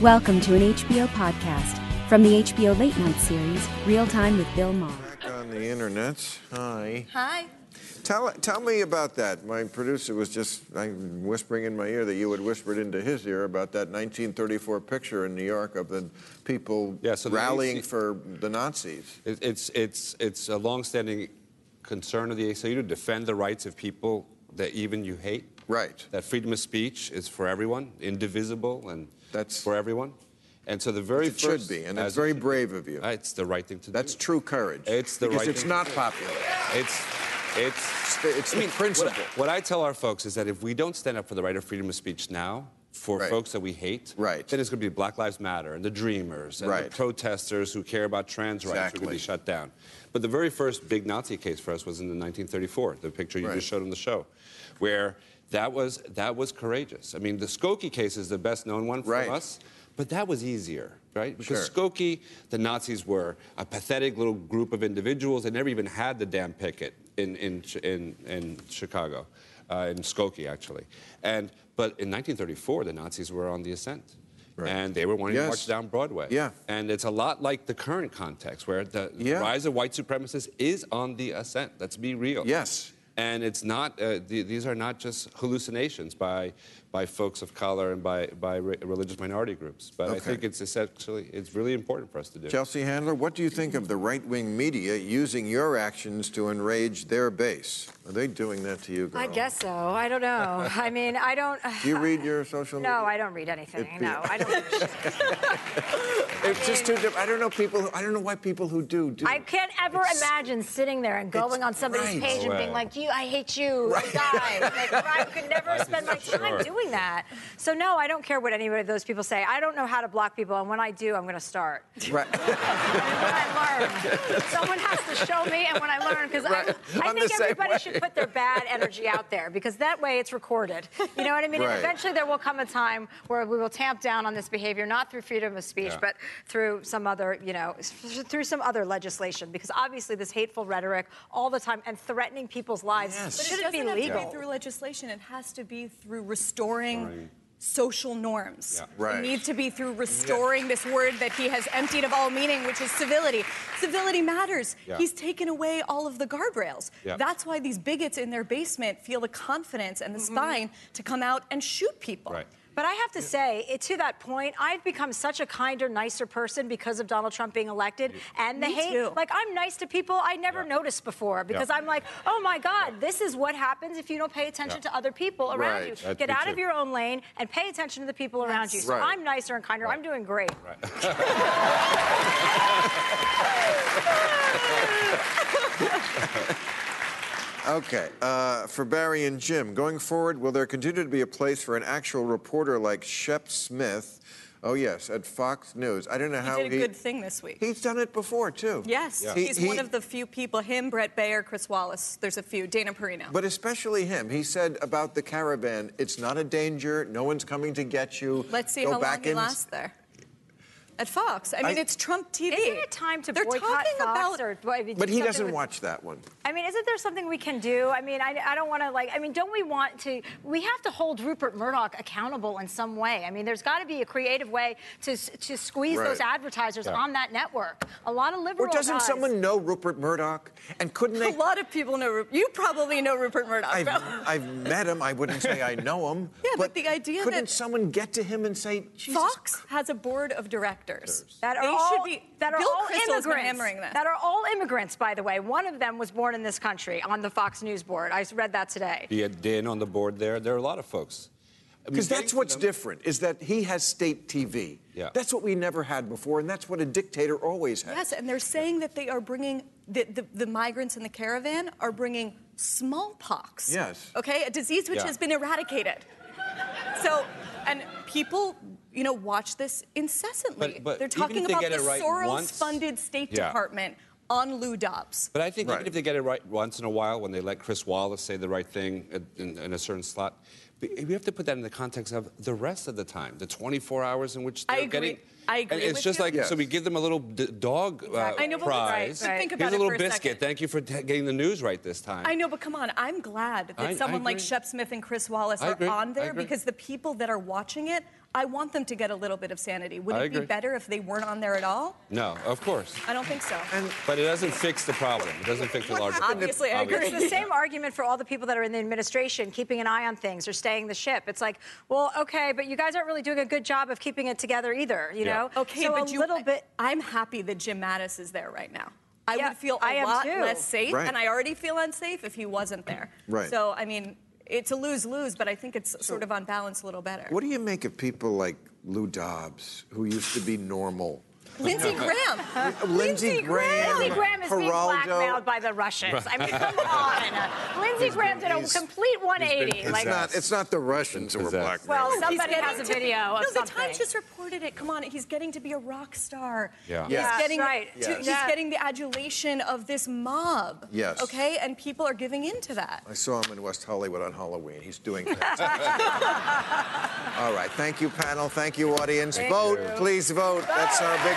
Welcome to an HBO podcast from the HBO Late Night series, Real Time with Bill Maher. Back on the internet. Hi. Hi. Tell, tell me about that. My producer was just I'm whispering in my ear that you had whispered into his ear about that 1934 picture in New York of the people Yeah, so the rallying AC for the Nazis. It- It's, it's, it's a longstanding concern of the ACLU to defend the rights of people that even you hate. Right. That freedom of speech is for everyone, indivisible, and That's- for everyone. And so the very It should be, and that's it very be. brave of you. Uh, It's the right thing to That's do. That's true courage. It's the because right it's thing not to do. Because it's not popular. It's, it's, it's the what- principle. What, I tell our folks is that if we don't stand up for the right of freedom of speech now, for Right. folks that we hate, Right. then it's going to be Black Lives Matter and the Dreamers and Right. the protesters who care about trans rights who are going to be shut down. But the very first big Nazi case for us was in the 1934, the picture you Right. just showed on the show, where that was that was courageous. I mean, the Skokie case is the best known one for Right. us, but that was easier, right? Because Sure. Skokie, the Nazis were a pathetic little group of individuals. They never even had the damn picket in in in, in Chicago, uh, in Skokie actually. And but in 1934, the Nazis were on the ascent. Right. And they were wanting Yes. to march down Broadway. Yeah. And it's a lot like the current context where the Yeah. rise of white supremacists is on the ascent. Let's be real. Yes. And it's not, uh, the, these are not just hallucinations by, by folks of color and by, by re- religious minority groups. But I think it's essentially, it's really important for us to do. Chelsea Handler, what do you think of the right wing media using your actions to enrage their base? Are they doing that to you, girl? I guess so. I don't know. I mean, I don't. Do you read your social media? No, I don't read anything. It- No, I don't. Give. It's just too different. I don't know people. Who, I don't know why people who do do. I can't ever It's- imagine sitting there and going it's on somebody's right. page and being Well. like, "You, I hate you, die." Like, I could never spend my time Sure. doing that. So no, I don't care what any of those people say. I don't know how to block people, and when I do, I'm going to start. Right. And when I learn, someone has to show me, and when I learn, because Right. I, I think everybody way. should put their bad energy out there, because that way it's recorded. You know what I mean? Right. Eventually there will come a time where we will tamp down on this behavior, not through freedom of speech, Yeah. but through some other, you know, through some other legislation. Because obviously this hateful rhetoric all the time and threatening people's lives Yes. But it shouldn't be doesn't have to legal. be through legislation. It has to be through restoring Restoring. social norms. Yeah. Right. It needs to be through restoring this word that he has emptied of all meaning, which is civility. Civility matters. Yeah. He's taken away all of the guardrails. Yeah. That's why these bigots in their basement feel the confidence and the Mm-hmm. spine to come out and shoot people. Right. But I have to say, it, to that point, I've become such a kinder, nicer person because of Donald Trump being elected and the Me hate. too. Like I'm nice to people I never noticed before because Yeah. I'm like, oh my God, this is what happens if you don't pay attention Yeah. to other people around Right. you. That's Get me out of your own lane and pay attention to the people around you. So Right. I'm nicer and kinder. I'm doing great. Okay. Uh, for Bari and Jim, going forward, will there continue to be a place for an actual reporter like Shep Smith? Oh yes, at Fox News. I don't know He how he did a good thing this week. He's done it before too. Yes, He- he's he- one of the few people. Him, Bret Baier, Chris Wallace. There's a few. Dana Perino. But especially him. He said about the caravan, it's not a danger. No one's coming to get you. Let's see Go how back long he in. lasts there. At Fox. I mean, I- it's Trump TV. Isn't it time to They're boycott talking Fox about. or I mean, But he doesn't with- watch that one. I mean, isn't there something we can do? I mean, I, I don't want to like. I mean, don't we want to? We have to hold Rupert Murdoch accountable in some way. I mean, there's got to be a creative way to to squeeze Right. those advertisers Yeah. on that network. A lot of liberal Or doesn't guys- someone know Rupert Murdoch? And couldn't they? A lot of people know. Ru- You probably know Rupert Murdoch. I've, I've met him. I wouldn't say I know him. Yeah, but the idea couldn't that- someone get to him and say, Jesus Fox has a board of directors. That are they all, should be. that are Bill all Kristol has immigrants. hammering this. That are all immigrants, by the way. One of them was born in this country on the Fox News board. I read that today. You had Dan on the board there. There are a lot of folks. I mean, Because that's what's them- different, is that he has state TV. Yeah. That's what we never had before, and that's what a dictator always had. Yes, and they're saying that they are bringing the, the, the migrants in the caravan are bringing smallpox. Yes. Okay, a disease which Yeah. has been eradicated. So, and people, you know, watch this incessantly. But- but They're talking they about the right Soros-funded State Yeah. Department on Lou Dobbs. But I think Right. even if they get it right once in a while, when they let Chris Wallace say the right thing in, in a certain slot, but we have to put that in the context of the rest of the time, the 24 hours in which they're agree. getting. I agree And it's with just you. like Yes. so we give them a little d- dog uh, I know, but- prize. right, right. Think Here's about a it little for a biscuit. second. Thank you for t- getting the news right this time. I know, but come on, I'm glad that I- I someone like. Shep Smith and Chris Wallace are on there because the people that are watching it, I want them to get a little bit of sanity. Would I it be better if they weren't on there at all? No, of course. I don't think so. But it doesn't fix the problem. It doesn't fix the larger problem. Obviously, I agree. It's the same argument for all the people that are in the administration, keeping an eye on things or staying the ship. It's like, well, okay, but you guys aren't really doing a good job of keeping it together either, you Yeah. know? Okay, so but a you, little bit. I'm happy that Jim Mattis is there right now. I Yeah, would feel a I lot too. less safe, Right. and I already feel unsafe if he wasn't there. Right. So, I mean, it's a lose lose, but I think it's sort of on balance a little better. What do you make of people like Lou Dobbs, who used to be normal? Lindsey Graham. Lindsey Graham. Lindsey Graham is being blackmailed by the Russians. I mean, come on. Lindsey Graham did a complete 180. It's Like, not. It's not the Russians who were Possessed. blackmailing. well, somebody has a getting to- video of no, the. Times just reported it. Come on, he's getting to be a rock star. Yeah. He's Yes. getting Right. to- Yes. he's Yeah. getting the adulation of this mob. Yes. Okay, and people are giving in to that. I saw him in West Hollywood on Halloween. He's doing fantastic. All right. Thank you, panel. Thank you, audience. vote. Please vote. That's our big